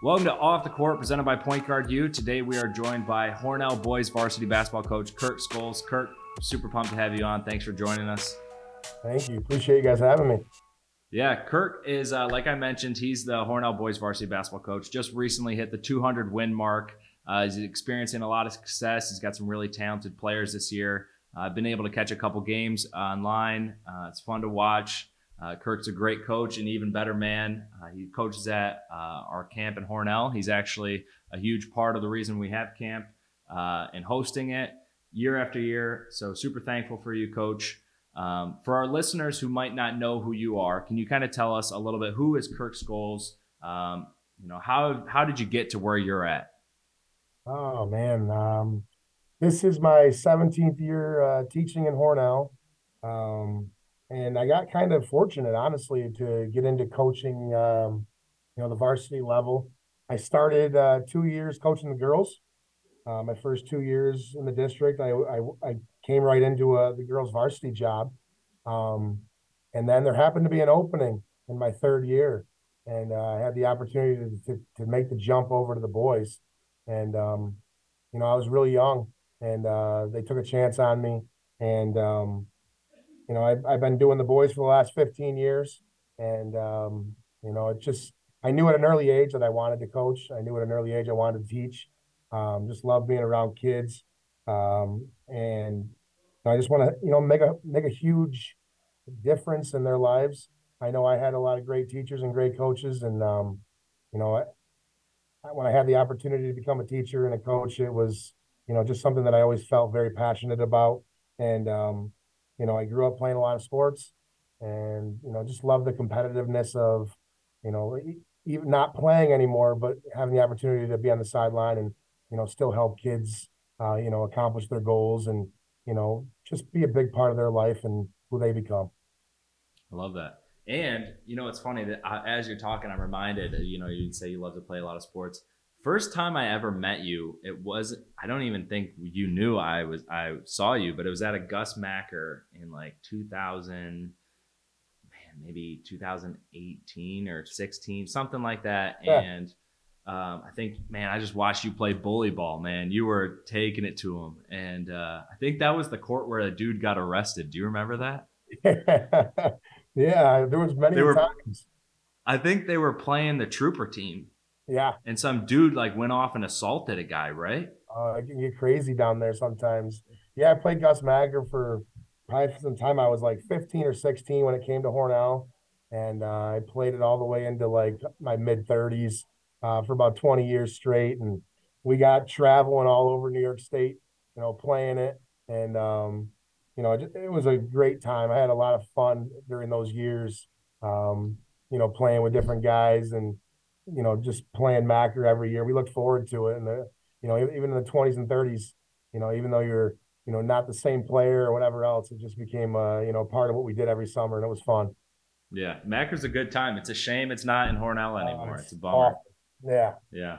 Welcome to Off the Court, presented by Point Guard U. Today we are joined by Hornell boys varsity basketball coach Kirk Scholes. Kirk, super pumped to have you on. Thanks for joining us. Thank you. Appreciate you guys having me. Yeah, Kirk is, uh, like I mentioned, he's the Hornell boys varsity basketball coach. Just recently hit the 200 win mark. Uh, he's experiencing a lot of success. He's got some really talented players this year. I've uh, been able to catch a couple games online. Uh, it's fun to watch. Uh, Kirk's a great coach, and even better man. Uh, he coaches at uh, our camp in Hornell. He's actually a huge part of the reason we have camp uh, and hosting it year after year. So super thankful for you, Coach. Um, for our listeners who might not know who you are, can you kind of tell us a little bit who is Kirk Scholes? Um, you know how how did you get to where you're at? Oh man, um, this is my 17th year uh, teaching in Hornell. Um, and I got kind of fortunate, honestly, to get into coaching, um, you know, the varsity level. I started uh, two years coaching the girls. Uh, my first two years in the district, I I, I came right into a, uh, the girls' varsity job, um, and then there happened to be an opening in my third year, and uh, I had the opportunity to, to, to make the jump over to the boys, and um, you know I was really young, and uh, they took a chance on me, and um, you know, I've, I've been doing the boys for the last 15 years. And, um, you know, it just, I knew at an early age that I wanted to coach. I knew at an early age I wanted to teach. Um, just love being around kids. Um, and I just want to, you know, make a, make a huge difference in their lives. I know I had a lot of great teachers and great coaches. And, um, you know, I, when I had the opportunity to become a teacher and a coach, it was, you know, just something that I always felt very passionate about. And, um, you know, I grew up playing a lot of sports and, you know, just love the competitiveness of, you know, even not playing anymore, but having the opportunity to be on the sideline and, you know, still help kids, uh, you know, accomplish their goals and, you know, just be a big part of their life and who they become. I love that. And, you know, it's funny that uh, as you're talking, I'm reminded, you know, you say you love to play a lot of sports first time I ever met you, it was I don't even think you knew I was I saw you, but it was at a Gus Macker in like 2000 man, maybe 2018 or 16, something like that. Yeah. And um, I think, man, I just watched you play bully ball, man. You were taking it to him. And uh, I think that was the court where a dude got arrested. Do you remember that? yeah, there was many were, times. I think they were playing the trooper team yeah. And some dude like went off and assaulted a guy, right? Uh, I can get crazy down there sometimes. Yeah, I played Gus Macker for probably some time. I was like 15 or 16 when it came to Hornell, and uh, I played it all the way into like my mid 30s uh, for about 20 years straight. And we got traveling all over New York State, you know, playing it. And, um, you know, it, it, was a great time. I had a lot of fun during those years, um, you know, playing with different guys and, you know, just playing Macker every year. We looked forward to it. And, the, you know, even in the 20s and 30s, you know, even though you're, you know, not the same player or whatever else, it just became, uh, you know, part of what we did every summer and it was fun. Yeah. Macker's a good time. It's a shame it's not in Hornell anymore. Uh, it's, it's, a bummer. Yeah. Yeah.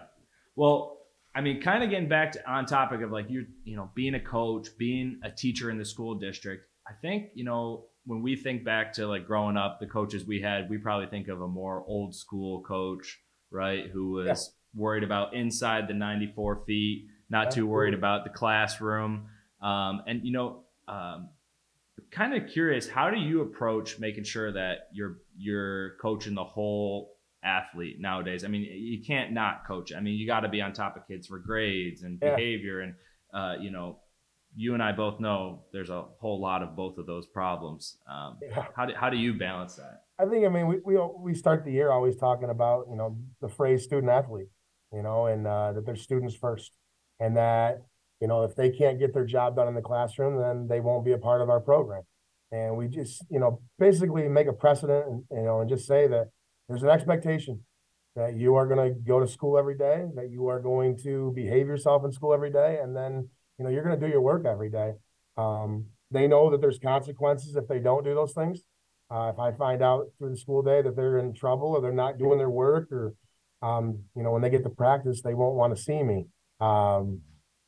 Well, I mean, kind of getting back to on topic of like you, you know, being a coach, being a teacher in the school district. I think, you know, when we think back to like growing up, the coaches we had, we probably think of a more old school coach, right? Who was yeah. worried about inside the 94 feet, not too worried about the classroom. Um, and, you know, um, kind of curious, how do you approach making sure that you're, you're coaching the whole athlete nowadays? I mean, you can't not coach. I mean, you got to be on top of kids for grades and yeah. behavior and, uh, you know, you and I both know there's a whole lot of both of those problems. Um, yeah. How do how do you balance that? I think I mean we we we start the year always talking about you know the phrase student athlete, you know, and uh, that they're students first, and that you know if they can't get their job done in the classroom, then they won't be a part of our program. And we just you know basically make a precedent, and you know, and just say that there's an expectation that you are going to go to school every day, that you are going to behave yourself in school every day, and then you know, you're going to do your work every day. Um, they know that there's consequences if they don't do those things. Uh, if I find out through the school day that they're in trouble or they're not doing their work, or um, you know, when they get to practice, they won't want to see me. Um,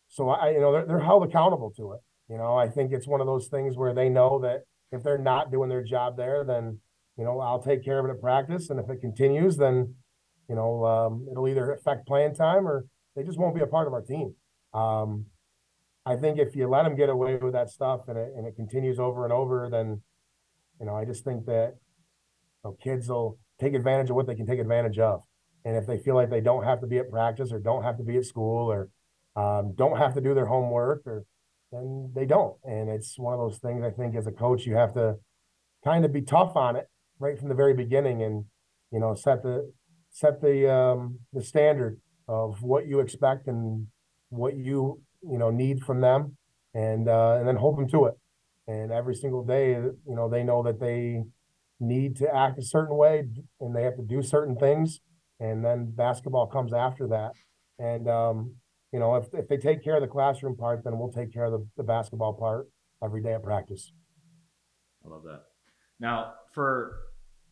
so I, you know, they're, they're held accountable to it. You know, I think it's one of those things where they know that if they're not doing their job there, then you know I'll take care of it at practice, and if it continues, then you know, um, it'll either affect playing time or they just won't be a part of our team. Um, I think if you let them get away with that stuff and it, and it continues over and over, then, you know, I just think that you know, kids will take advantage of what they can take advantage of. And if they feel like they don't have to be at practice or don't have to be at school or um, don't have to do their homework or then they don't. And it's one of those things I think as a coach, you have to kind of be tough on it right from the very beginning and, you know, set the, set the, um, the standard of what you expect and what you, you know, need from them and, uh, and then hold them to it. And every single day, you know, they know that they need to act a certain way and they have to do certain things. And then basketball comes after that. And, um, you know, if, if they take care of the classroom part, then we'll take care of the, the basketball part every day at practice. I love that. Now, for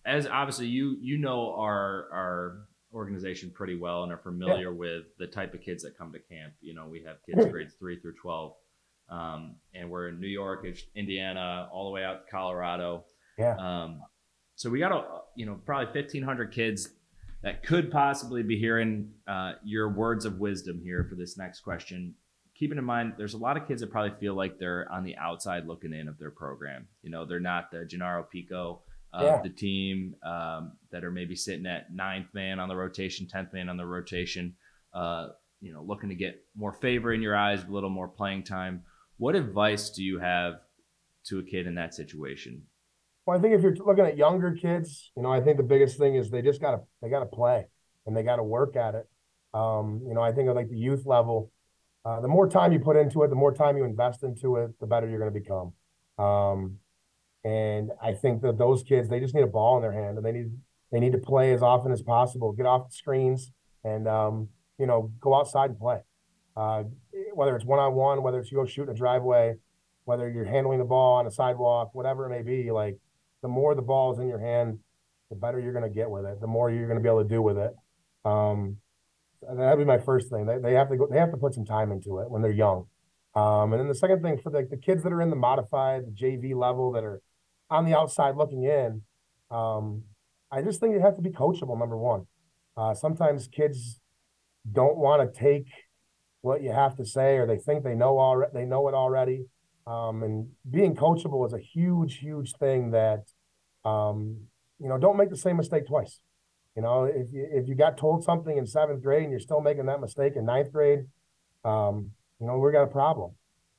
as obviously you you know our our organization pretty well and are familiar yeah. with the type of kids that come to camp. You know, we have kids grades three through twelve, um, and we're in New York, Indiana, all the way out to Colorado. Yeah. Um, so we got a you know probably fifteen hundred kids that could possibly be hearing uh, your words of wisdom here for this next question. Keeping in mind, there's a lot of kids that probably feel like they're on the outside looking in of their program. You know, they're not the Gennaro Pico of yeah. the team um, that are maybe sitting at ninth man on the rotation, tenth man on the rotation. Uh, you know, looking to get more favor in your eyes, a little more playing time. What advice do you have to a kid in that situation? Well, I think if you're looking at younger kids, you know, I think the biggest thing is they just gotta they gotta play and they gotta work at it. Um, you know, I think at like the youth level, uh, the more time you put into it, the more time you invest into it, the better you're to become. Um, and I think that those kids, they just need a ball in their hand and they need they need to play as often as possible, get off the screens, and um, you know, go outside and play. Uh, whether it's one on one, whether it's you go shoot in a driveway, whether you're handling the ball on a sidewalk, whatever it may be, like the more the ball is in your hand, the better you're going to get with it. The more you're going to be able to do with it. Um, that'd be my first thing. They, they have to go. They have to put some time into it when they're young. Um, and then the second thing for the, the kids that are in the modified the JV level that are on the outside looking in, um, I just think you have to be coachable. Number one, uh, sometimes kids don't want to take what you have to say, or they think they know already. They know it already. Um, and being coachable is a huge, huge thing that, um, you know, don't make the same mistake twice. You know, if you, if you got told something in seventh grade and you're still making that mistake in ninth grade, um, you know, we got a problem,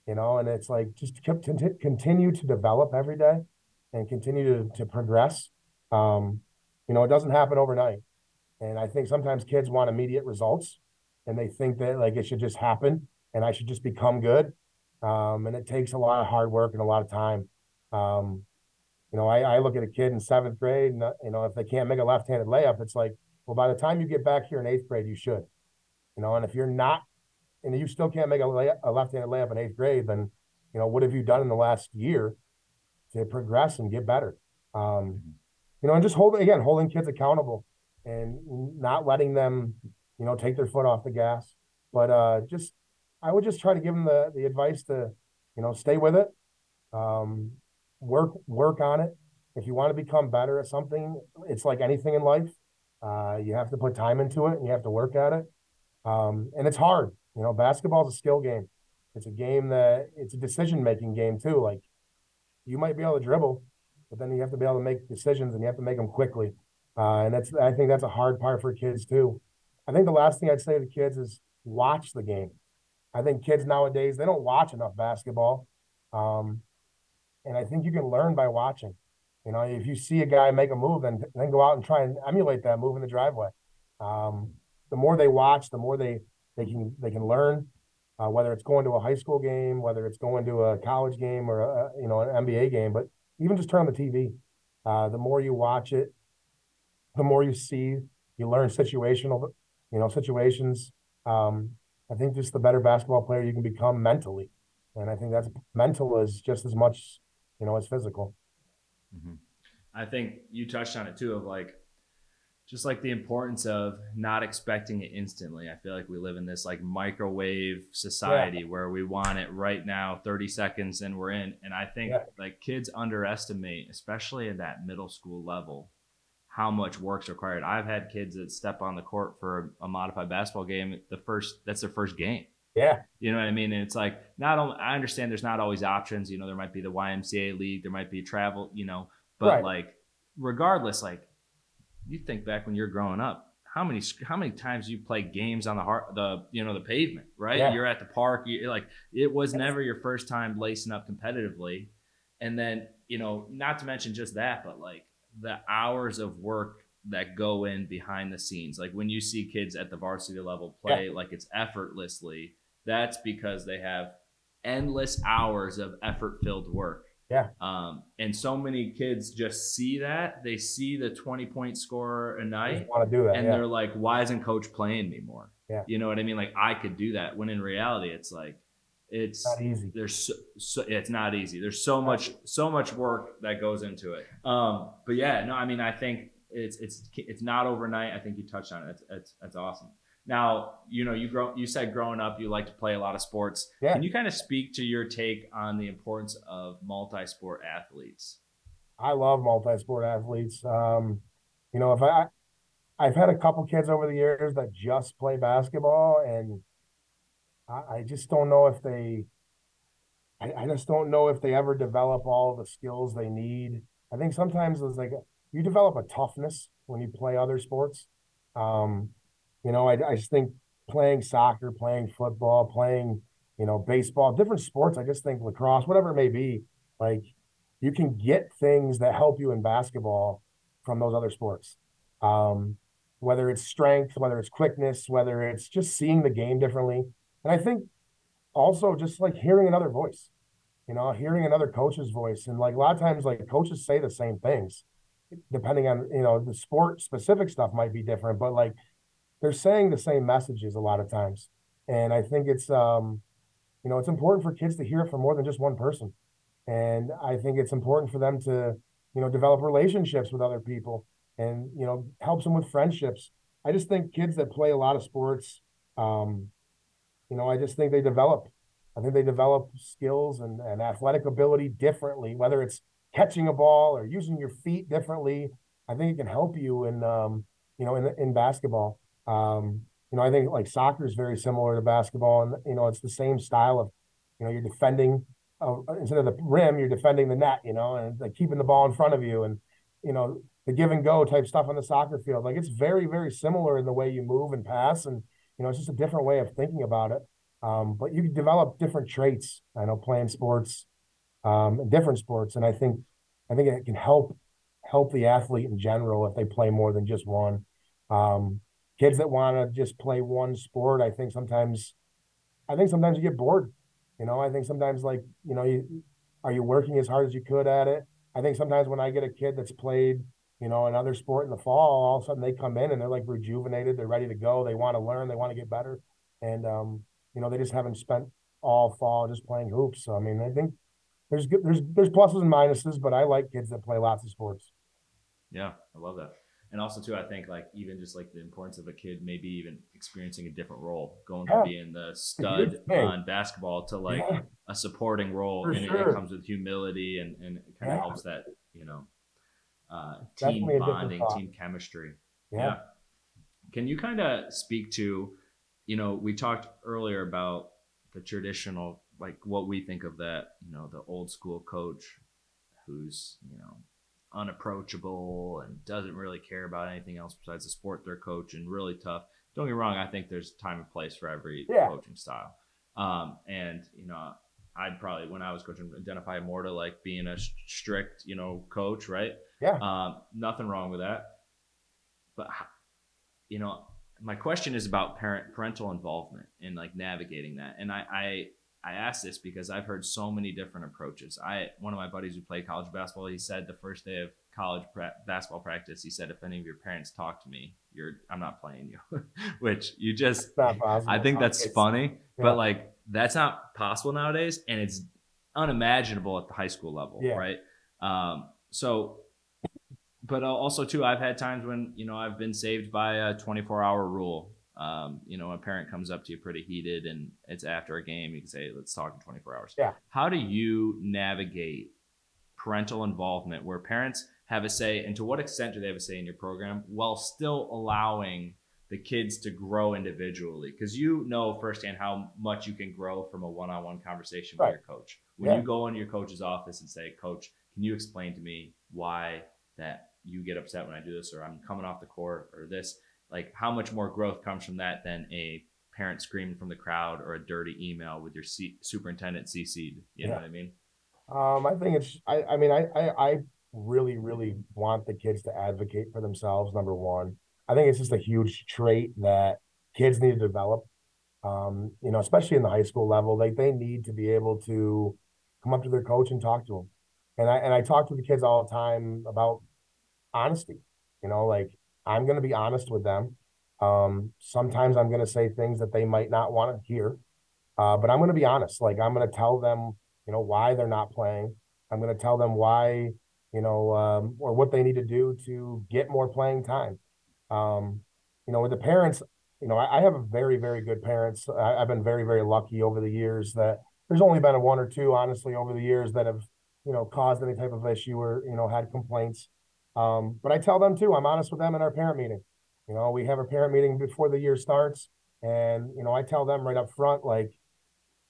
you know, and it's like just continue to develop every day and continue to, to progress. Um, you know, it doesn't happen overnight. And I think sometimes kids want immediate results and they think that like it should just happen and I should just become good. Um, and it takes a lot of hard work and a lot of time. Um, you know, I, I look at a kid in seventh grade, and you know, if they can't make a left-handed layup, it's like, well, by the time you get back here in eighth grade, you should. You know, and if you're not, and you still can't make a, lay, a left-handed layup in eighth grade, then you know, what have you done in the last year to progress and get better? Um, you know, and just holding again, holding kids accountable and not letting them, you know, take their foot off the gas, but uh, just I would just try to give them the the advice to, you know, stay with it, um, work work on it. If you want to become better at something, it's like anything in life. Uh, you have to put time into it and you have to work at it. Um, and it's hard. You know, basketball is a skill game. It's a game that it's a decision making game too. Like you might be able to dribble, but then you have to be able to make decisions and you have to make them quickly. Uh, and that's I think that's a hard part for kids too. I think the last thing I'd say to the kids is watch the game. I think kids nowadays they don't watch enough basketball, um, and I think you can learn by watching. You know, if you see a guy make a move, then then go out and try and emulate that move in the driveway. Um, the more they watch, the more they they can they can learn. Uh, whether it's going to a high school game, whether it's going to a college game or a, you know an NBA game, but even just turn on the TV. Uh, the more you watch it, the more you see, you learn situational, you know, situations. Um, I think just the better basketball player you can become mentally. And I think that's mental is just as much, you know, as physical. Mm-hmm. I think you touched on it too of like, just like the importance of not expecting it instantly. I feel like we live in this like microwave society yeah. where we want it right now, 30 seconds and we're in. And I think yeah. like kids underestimate, especially at that middle school level, how much work's required. I've had kids that step on the court for a, a modified basketball game. The first that's their first game. Yeah. You know what I mean? And it's like not only I understand there's not always options. You know, there might be the YMCA league, there might be travel. You know, but Right. like regardless, like you think back when you're growing up, how many how many times you play games on the heart the you know the pavement, right? Yeah. You're at the park. You're like it was never your first time lacing up competitively, and then you know not to mention just that, but like the hours of work that go in behind the scenes. Like when you see kids at the varsity level play like it's effortlessly, that's because they have endless hours of effort filled work. Yeah. Um, and so many kids just see that. They see the 20 point scorer a night want to do that. and yeah. they're like, why isn't coach playing me more? Yeah. You know what I mean? Like I could do that when in reality, it's like, it's Not easy. there's so, so it's not easy. There's so much so much work that goes into it. Um, but yeah, no, I mean, I think it's it's it's not overnight. I think you touched on it. It's it's, it's awesome. Now, you know, you grow. You said growing up, you like to play a lot of sports. Yeah. Can you kind of speak to your take on the importance of multi-sport athletes? I love multi-sport athletes. Um, you know, if I, I've had a couple kids over the years that just play basketball, and I, just don't know if they, I, I just don't know if they ever develop all the skills they need. I think sometimes it's like you develop a toughness when you play other sports. Um, you know, I, I just think playing soccer, playing football, playing, you know, baseball, different sports. I just think lacrosse, whatever it may be, like you can get things that help you in basketball from those other sports. Um, whether it's strength, whether it's quickness, whether it's just seeing the game differently. And I think also just like hearing another voice, you know, hearing another coach's voice. And like a lot of times, like coaches say the same things, depending on, you know, the sport specific stuff might be different, but like they're saying the same messages a lot of times. And I think it's, um, you know, it's important for kids to hear it from more than just one person. And I think it's important for them to, you know, develop relationships with other people and, you know, helps them with friendships. I just think kids that play a lot of sports, um, you know, I just think they develop. I think they develop skills and, and athletic ability differently, whether it's catching a ball or using your feet differently. I think it can help you in, um, you know, in in basketball. Um, you know, I think like soccer is very similar to basketball, and you know, it's the same style of, you know, you're defending uh, instead of the rim, you're defending the net. You know, and like keeping the ball in front of you, and you know, the give and go type stuff on the soccer field. Like it's very, very similar in the way you move and pass, and you know, it's just a different way of thinking about it. Um, but you can develop different traits. I know playing sports, um, different sports, and I think, I think it can help help the athlete in general if they play more than just one. Um, kids that want to just play one sport, I think sometimes, I think sometimes you get bored. You know, I think sometimes like you know, you are you working as hard as you could at it. I think sometimes when I get a kid that's played, you know, another sport in the fall, all of a sudden they come in and they're like rejuvenated, they're ready to go, they want to learn, they want to get better, and um, you know, they just haven't spent all fall just playing hoops. So I mean, I think there's good, there's there's pluses and minuses, but I like kids that play lots of sports. Yeah, I love that. And also too, I think like even just like the importance of a kid maybe even experiencing a different role, going Yeah. from being the stud on basketball to like Yeah. a supporting role, For and it- sure. it comes with humility and and it kind of Yeah. helps that you know uh, team Definitely a different bonding, team chemistry. Yeah. Can you kind of speak to, you know, we talked earlier about the traditional, like what we think of that, you know, the old school coach who's, you know, unapproachable and doesn't really care about anything else besides the sport they're coaching, really tough. Don't get me wrong, I think there's time and place for every Yeah. coaching style. Um, and, you know, I'd probably, when I was coaching, identify more to like being a strict, you know, coach, right? Yeah. Um, nothing wrong with that. But, you know, my question is about parent parental involvement and like navigating that. And I, I, I ask this because I've heard so many different approaches. I one of my buddies who played college basketball, he said the first day of college pra- basketball practice, he said if any of your parents talk to me, you're I'm not playing you, which you just. I think that's It's- funny, yeah. but like that's not possible nowadays, and it's unimaginable at the high school level, Yeah. right? Um, so, but also too, I've had times when you know I've been saved by a 24 hour rule. Um, you know, a parent comes up to you pretty heated, and it's after a game. You can say, "Let's talk in 24 hours." Yeah. How do you navigate parental involvement where parents have a say and to what extent do they have a say in your program while still allowing the kids to grow individually because you know firsthand how much you can grow from a one-on-one conversation with your coach. When Yeah. you go into your coach's office and say coach can you explain to me why that you get upset when i do this or i'm coming off the court or this? Like how much more growth comes from that than a parent screaming from the crowd or a dirty email with your C- superintendent cc'd you know what i mean? Um, I think it's, I, I mean, I, I, I really, really want the kids to advocate for themselves, number one. I think it's just a huge trait that kids need to develop. Um, you know, especially in the high school level, like they need to be able to come up to their coach and talk to them. And I, and I talk to the kids all the time about honesty, you know, like I'm going to be honest with them. Um, sometimes I'm going to say things that they might not want to hear. Uh, but I'm going to be honest. Like I'm going to tell them you know, why they're not playing. I'm going to tell them why, you know, um, or what they need to do to get more playing time. Um, you know, with the parents, you know, I, I have very, very good parents. I, I've been very, very lucky over the years that there's only been a one or two, honestly, over the years that have, you know, caused any type of issue or, you know, had complaints. Um, but I tell them too, I'm honest with them in our parent meeting. You know, we have a parent meeting before the year starts. And, you know, I tell them right up front, like,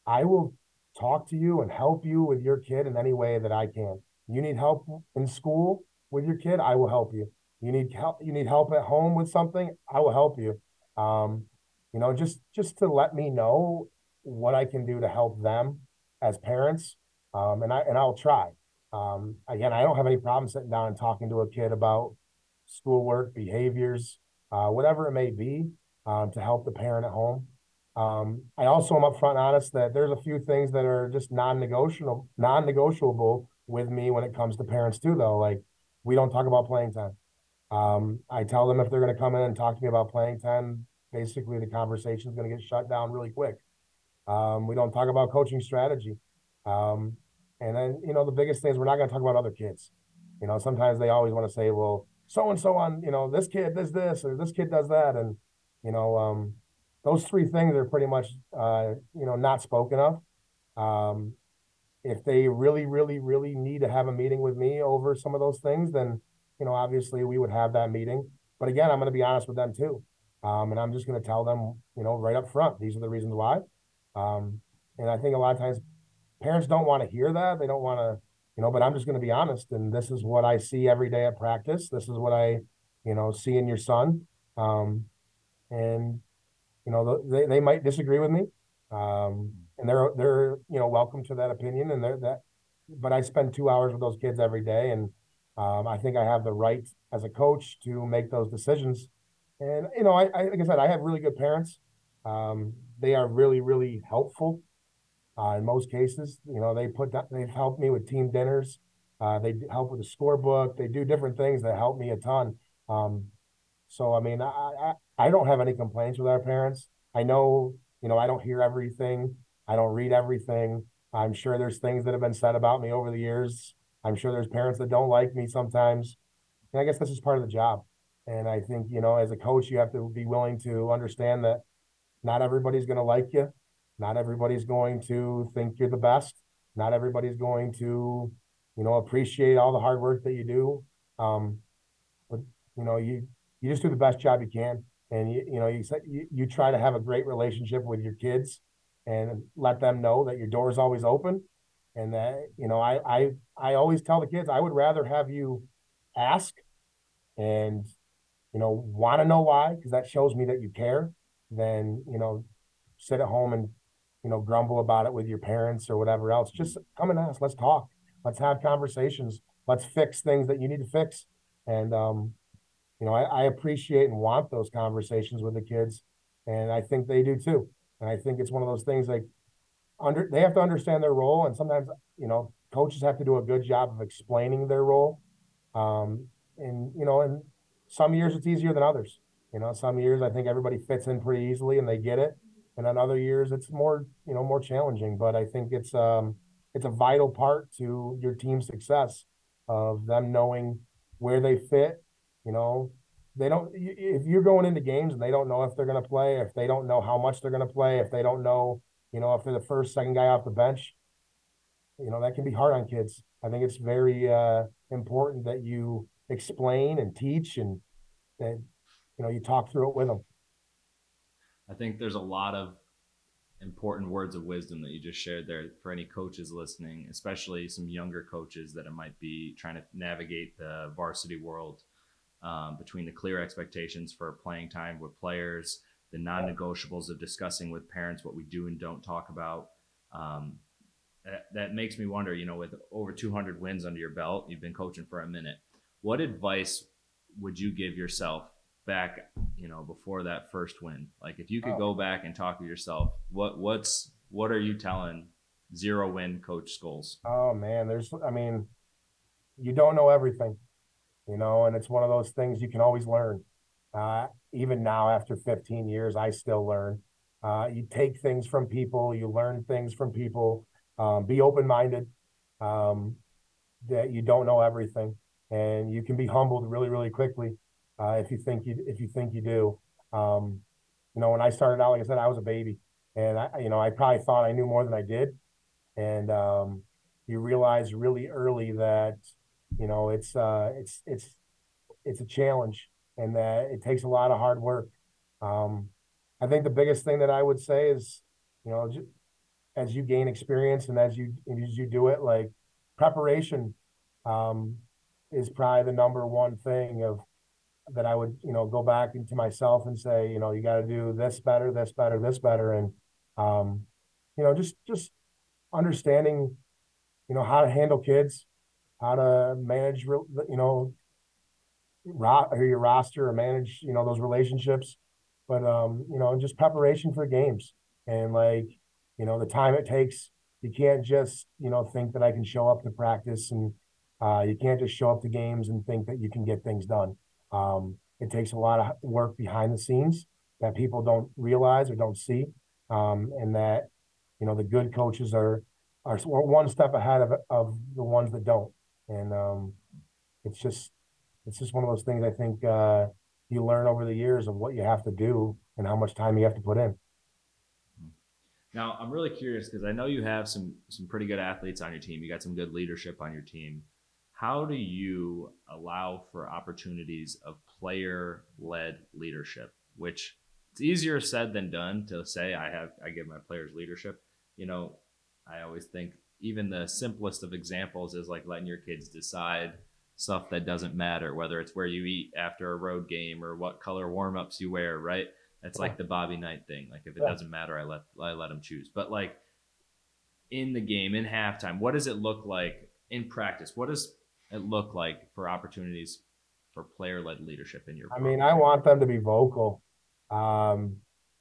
I will talk to you and help you with your kid in any way that I can. You need help in school with your kid, I will help you. You need help you need help at home with something, I will help you. Um, you know, just just to let me know what I can do to help them as parents. Um, and I and I'll try. Um, again, I don't have any problem sitting down and talking to a kid about schoolwork, behaviors, uh, whatever it may be, um, to help the parent at home. Um, I also am upfront honest that there's a few things that are just non-negotiable, non-negotiable with me when it comes to parents too, though. Like we don't talk about playing time. Um, I tell them if they're going to come in and talk to me about playing time, basically the conversation is going to get shut down really quick. Um, we don't talk about coaching strategy. Um, and then, you know, the biggest thing is we're not going to talk about other kids. You know, sometimes they always want to say, well, so and so on, you know, this kid does this or this kid does that. And, you know, um, those three things are pretty much uh, you know not spoken of. Um, if they really, really, really need to have a meeting with me over some of those things, then you know obviously we would have that meeting. But again, I'm going to be honest with them too, um, and I'm just going to tell them you know right up front these are the reasons why. Um, and I think a lot of times parents don't want to hear that. They don't want to you know. But I'm just going to be honest, and this is what I see every day at practice. This is what I you know see in your son. Um, and you know they, they might disagree with me um, and they're they're you know welcome to that opinion and they're that but i spend two hours with those kids every day and um, i think i have the right as a coach to make those decisions and you know i, I like i said i have really good parents um, they are really really helpful uh, in most cases you know they put that they've helped me with team dinners uh, they help with the scorebook they do different things that help me a ton um, so I mean, I, I I don't have any complaints with our parents. I know, you know, I don't hear everything. I don't read everything. I'm sure there's things that have been said about me over the years. I'm sure there's parents that don't like me sometimes. And I guess this is part of the job. And I think, you know, as a coach, you have to be willing to understand that not everybody's going to like you. Not everybody's going to think you're the best. Not everybody's going to, you know, appreciate all the hard work that you do. Um, but you know, you you just do the best job you can, and you you know you you, you try to have a great relationship with your kids, and let them know that your door is always open, and that you know I I I always tell the kids I would rather have you ask, and you know want to know why because that shows me that you care, than you know sit at home and you know grumble about it with your parents or whatever else. Just come and ask. Let's talk. Let's have conversations. Let's fix things that you need to fix. And um, you know, I, I appreciate and want those conversations with the kids, and I think they do too. And I think it's one of those things like under they have to understand their role, and sometimes you know coaches have to do a good job of explaining their role. Um, and you know, and some years it's easier than others. You know, some years I think everybody fits in pretty easily and they get it, and then other years it's more you know more challenging. But I think it's um it's a vital part to your team's success of them knowing where they fit you know, they don't. If you're going into games and they don't know if they're going to play, if they don't know how much they're going to play, if they don't know, you know, if they're the first, second guy off the bench, you know, that can be hard on kids. I think it's very, uh, important that you explain and teach and that you know you talk through it with them. I think there's a lot of important words of wisdom that you just shared there for any coaches listening, especially some younger coaches that might be trying to navigate the varsity world um, between the clear expectations for playing time with players, the non-negotiables of discussing with parents what we do and don't talk about. Um, that, that makes me wonder, you know, with over 200 wins under your belt, you've been coaching for a minute. What advice would you give yourself back, you know, before that first win? Like if you could oh. go back and talk to yourself, what what's what are you telling zero win coach Scholes? Oh man, there's I mean, you don't know everything, you know, and it's one of those things you can always learn. Uh, even now after 15 years, I still learn. Uh, you take things from people, you learn things from people. Um, be open minded. Um, that you don't know everything, and you can be humbled really, really quickly uh, if you think you if you think you do. Um, you know, when I started out, like I said, I was a baby, and I, you know, I probably thought I knew more than I did, and um, you realize really early that, you know, it's uh, it's it's it's a challenge, and that it takes a lot of hard work. Um, I think the biggest thing that I would say is, you know, as you gain experience and as you as you do it, like preparation um, is probably the number one thing of that I would, you know, go back into myself and say, you know, you got to do this better, this better, this better, and, um, you know, just just understanding, you know, how to handle kids, how to manage, you know, ro- or your roster or manage, you know, those relationships, but um, you know, just preparation for games and like, you know, the time it takes. You can't just, you know, think that I can show up to practice and uh, you can't just show up to games and think that you can get things done. Um, it takes a lot of work behind the scenes that people don't realize or don't see, um, and that you know the good coaches are are one step ahead of of the ones that don't, and um, it's just it's just one of those things I think uh, you learn over the years of what you have to do and how much time you have to put in. Now I'm really curious because I know you have some some pretty good athletes on your team. You got some good leadership on your team how do you allow for opportunities of player led leadership which it's easier said than done to say i have i give my players leadership you know i always think even the simplest of examples is like letting your kids decide stuff that doesn't matter whether it's where you eat after a road game or what color warm-ups you wear right that's like the bobby knight thing like if it doesn't matter i let i let them choose but like in the game in halftime what does it look like in practice what does it look like for opportunities for player led leadership in your? I mean, I want them to be vocal. Um,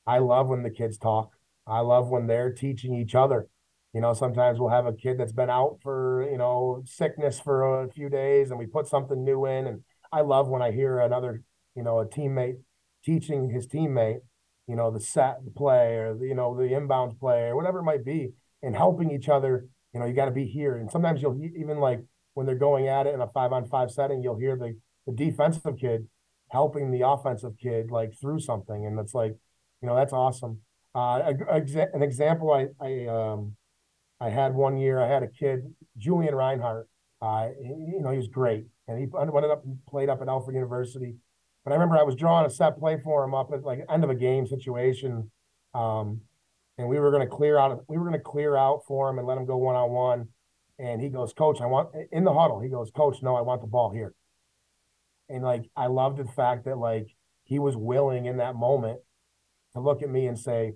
I love when the kids talk. I love when they're teaching each other. You know, sometimes we'll have a kid that's been out for, you know, sickness for a few days and we put something new in. And I love when I hear another, you know, a teammate teaching his teammate, you know, the set the play or the, you know, the inbounds play or whatever it might be and helping each other. You know, you got to be here. And sometimes you'll even like when they're going at it in a five on five setting, you'll hear the, the defensive kid helping the offensive kid like through something. And it's like, you know, that's awesome. Uh, a, a, an example I, I, um, I had one year, I had a kid, Julian Reinhart. Uh, you know, he was great. And he ended up played up at Alfred University. But I remember I was drawing a set play for him up at like end of a game situation. Um, and we were going to clear out, we were to clear out for him and let him go one on one. And he goes, Coach, I want in the huddle. He goes, Coach, no, I want the ball here. And like, I loved the fact that like he was willing in that moment to look at me and say,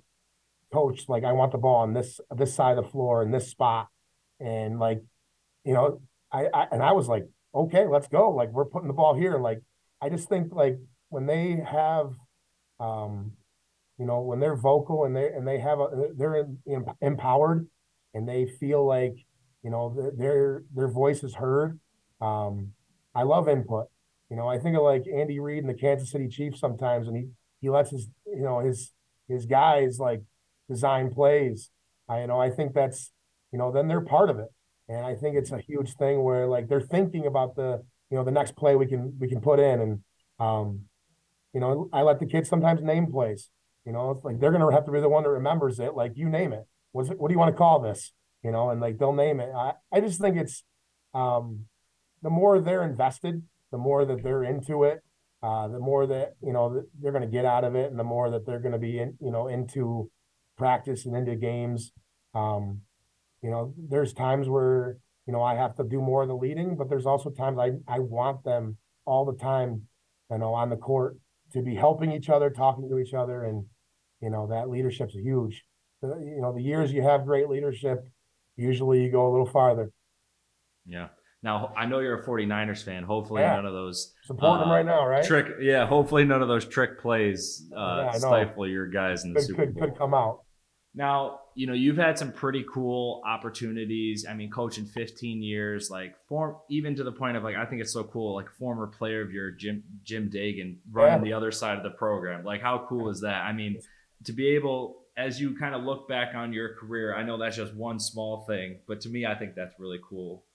Coach, like I want the ball on this this side of the floor in this spot. And like, you know, I, I and I was like, okay, let's go. Like we're putting the ball here. Like, I just think like when they have, um, you know, when they're vocal and they and they have a they're in, in, empowered and they feel like you know, their their voice is heard. Um, I love input. You know, I think of like Andy Reid and the Kansas City Chiefs sometimes, and he he lets his you know his his guys like design plays. I you know I think that's you know then they're part of it, and I think it's a huge thing where like they're thinking about the you know the next play we can we can put in, and um, you know I let the kids sometimes name plays. You know, it's like they're gonna have to be the one that remembers it. Like you name it. What's it, what do you want to call this? you know, and like they'll name it. I, I just think it's, um, the more they're invested, the more that they're into it, uh, the more that you know that they're going to get out of it, and the more that they're going to be in, you know, into practice and into games. Um, you know, there's times where you know I have to do more of the leading, but there's also times I I want them all the time, you know, on the court to be helping each other, talking to each other, and you know that leadership's huge. You know, the years you have great leadership, usually you go a little farther. Yeah. Now I know you're a 49ers fan. Hopefully Yeah. none of those Supporting them Uh, right now, right? trick yeah, hopefully none of those trick plays uh know. stifle your guys in the could, Super could, Bowl. could come out. Now, you know, you've had some pretty cool opportunities. I mean, coaching 15 years, like form even to the point of like I think it's so cool, like former player of your Jim Jim Dagan running Yeah. the other side of the program. Like how cool is that? I mean, to be able as you kind of look back on your career, I know that's just one small thing, but to me I think that's really cool.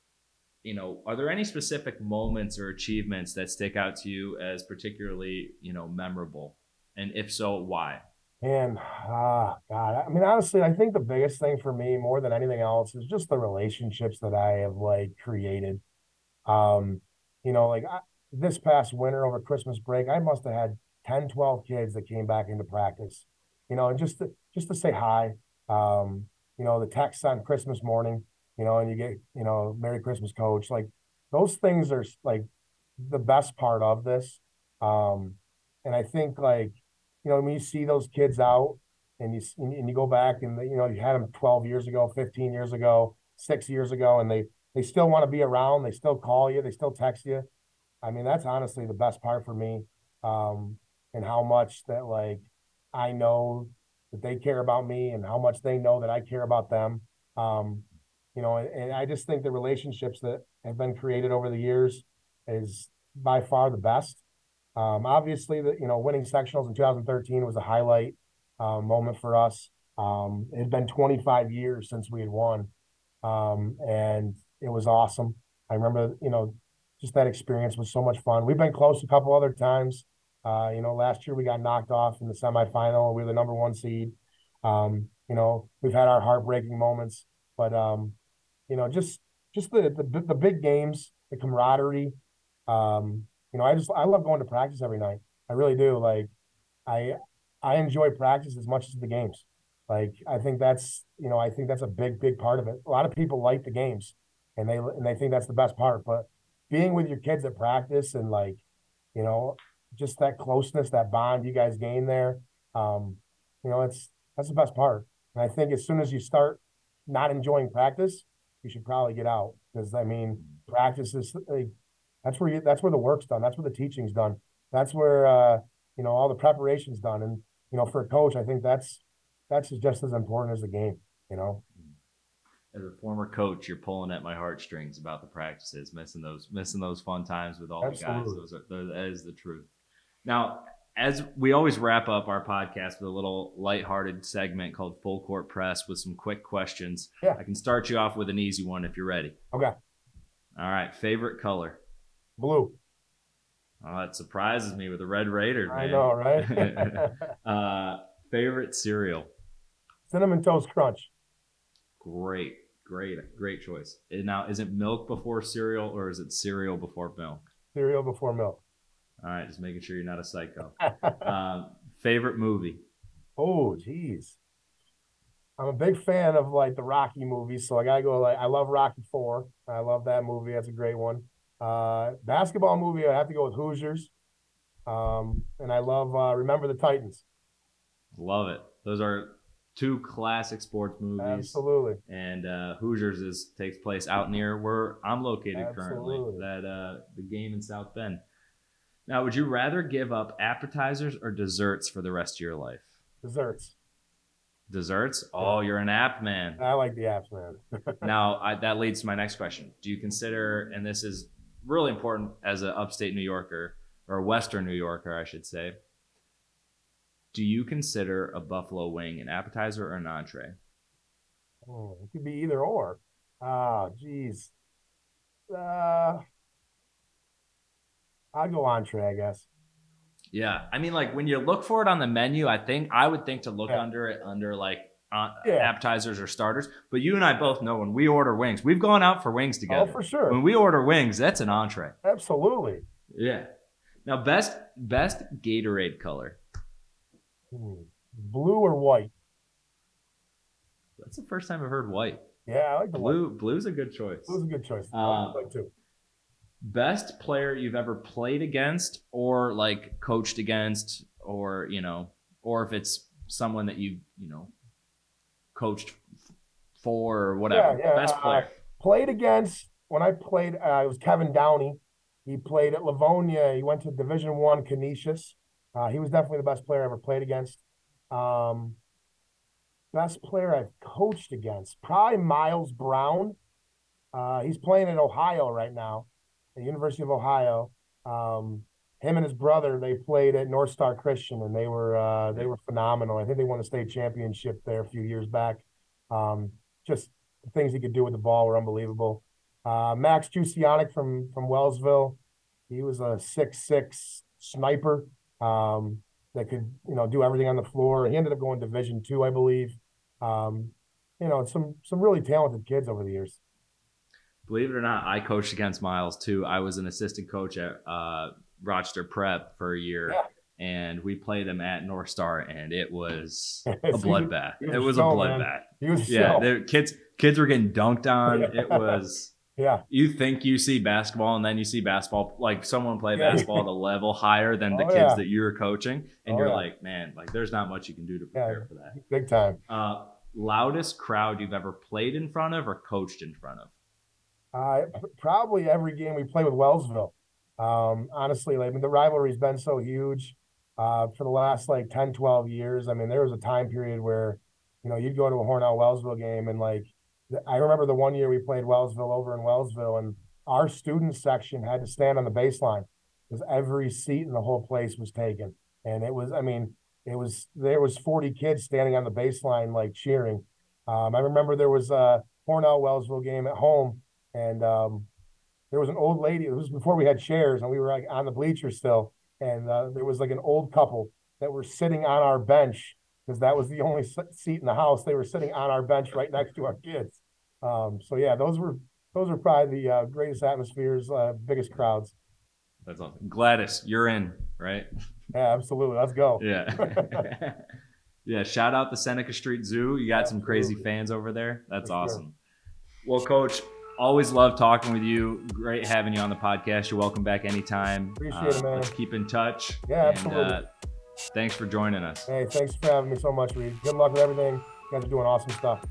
You know, are there any specific moments or achievements that stick out to you as particularly, you know, memorable? And if so, why? And ah, God, I mean, honestly, I think the biggest thing for me, more than anything else, is just the relationships that I have like created. Um, you know, like I, this past winter over Christmas break, I must have had 10, 12 kids that came back into practice. You know, and just to, just to say hi. Um, you know, the text on Christmas morning, you know, and you get, you know, Merry Christmas, Coach. Like those things are like the best part of this. Um, and I think like you know, when you see those kids out and you and you go back and you know you had them 12 years ago, 15 years ago, six years ago, and they they still want to be around. They still call you. They still text you. I mean, that's honestly the best part for me. Um, and how much that like I know that they care about me and how much they know that I care about them. Um, you know, and, and I just think the relationships that have been created over the years is by far the best. Um, obviously, the you know winning sectionals in 2013 was a highlight uh, moment for us. Um, it had been 25 years since we had won, um, and it was awesome. I remember, you know, just that experience was so much fun. We've been close a couple other times. Uh, you know, last year we got knocked off in the semifinal. We were the number one seed. Um, you know, we've had our heartbreaking moments, but um, you know, just just the the, the big games, the camaraderie. Um, you know, I just I love going to practice every night. I really do. Like, I I enjoy practice as much as the games. Like, I think that's you know I think that's a big big part of it. A lot of people like the games, and they and they think that's the best part. But being with your kids at practice and like, you know, just that closeness, that bond you guys gain there, um, you know, it's that's the best part. And I think as soon as you start not enjoying practice, you should probably get out because I mean, practice is like that's where you that's where the work's done. That's where the teaching's done. That's where uh, you know all the preparation's done. And you know, for a coach, I think that's that's just as important as the game. You know, as a former coach, you're pulling at my heartstrings about the practices, missing those, missing those fun times with all the guys. Those are, those, that is the truth. Now, as we always wrap up our podcast with a little lighthearted segment called Full Court Press with some quick questions. Yeah. I can start you off with an easy one if you're ready. Okay. All right. Favorite color? Blue. Oh, that surprises me with a Red Raider. man. I know, right? uh, favorite cereal? Cinnamon toast crunch. Great, great, great choice. And now, is it milk before cereal or is it cereal before milk? Cereal before milk. All right, just making sure you're not a psycho. um, favorite movie? oh, geez. I'm a big fan of like the Rocky movies, so I gotta go. Like, I love Rocky Four. I love that movie. That's a great one. Uh, basketball movie, I have to go with Hoosiers. Um, and I love uh, Remember the Titans. Love it. Those are two classic sports movies. Absolutely. And uh, Hoosiers is takes place out near where I'm located currently. Absolutely. That uh, the game in South Bend. Now, would you rather give up appetizers or desserts for the rest of your life? Desserts. Desserts? Oh, you're an app man. I like the apps, man. now I, that leads to my next question do you consider and this is really important as an upstate new yorker or a western new yorker i should say do you consider a buffalo wing an appetizer or an entree Oh, it could be either or. Oh, geez. Uh, I'll go entree, I guess. yeah i mean like when you look for it on the menu i think i would think to look Yeah. under it under like uh, Yeah. appetizers or starters. But you and I both know when we order wings, we've gone out for wings together. Oh, for sure. When we order wings, that's an entree. Absolutely. Yeah. Now, best best Gatorade color. Hmm. Blue or white? That's the first time I've heard white. Yeah, I like the white. Blue blue's a good choice. Blue's a good choice. I Uh, like too. Best player you've ever played against, or like coached against, or you know, or if it's someone that you you know coached for or whatever. Yeah, yeah, Best player. Played against when I played. Uh, it was Kevin Downey. He played at Livonia. He went to Division One Canisius. Uh, he was definitely the best player I ever played against. Um, best player I've coached against, probably Miles Brown. Uh, he's playing in Ohio right now, at the University of Ohio. Um, him and his brother, they played at North Star Christian, and they were uh, they were phenomenal. I think they won a state championship there a few years back. Um, just the things he could do with the ball were unbelievable. Uh, Max Jusianic from from Wellsville, he was a six six sniper um, that could you know do everything on the floor. He ended up going Division two, I believe. Um, you know, some some really talented kids over the years. Believe it or not, I coached against Miles too. I was an assistant coach at uh, Rochester Prep for a year. Yeah. And we played them at North Star, and it was a bloodbath. It was a bloodbath. Yeah, the kids kids were getting dunked on. It was yeah, you think you see basketball and then you see basketball like someone play Yeah. basketball at a level higher than the Oh, kids yeah. that you're coaching and Oh, you're yeah. like man like there's not much you can do to prepare for that big time. uh loudest crowd you've ever played in front of or coached in front of Uh, probably every game we play with Wellsville. Um, honestly, like I mean, the rivalry's been so huge uh, for the last like 10, 12 years. I mean, there was a time period where, you know, you'd go to a Hornell Wellsville game and like, I remember the one year we played Wellsville over in Wellsville and our student section had to stand on the baseline because every seat in the whole place was taken. And it was, I mean, it was, there was 40 kids standing on the baseline, like cheering. Um, I remember there was a Hornell Wellsville game at home and um, there was an old lady. It was before we had chairs, and we were like on the bleachers still. And uh, there was like an old couple that were sitting on our bench because that was the only seat in the house. They were sitting on our bench right next to our kids. Um, so yeah, those were those are probably the uh, greatest atmospheres, uh, biggest crowds. that's awesome gladys you're in right Yeah, absolutely. Let's go. yeah yeah shout out the seneca street zoo you got some crazy fans over there that's For sure. awesome well coach always love talking with you great having you on the podcast you're welcome back anytime Uh, Appreciate it, man. let's keep in touch Yeah, and, absolutely. uh, thanks for joining us Hey, thanks for having me so much, Reed. Good luck with everything. You guys are doing awesome stuff.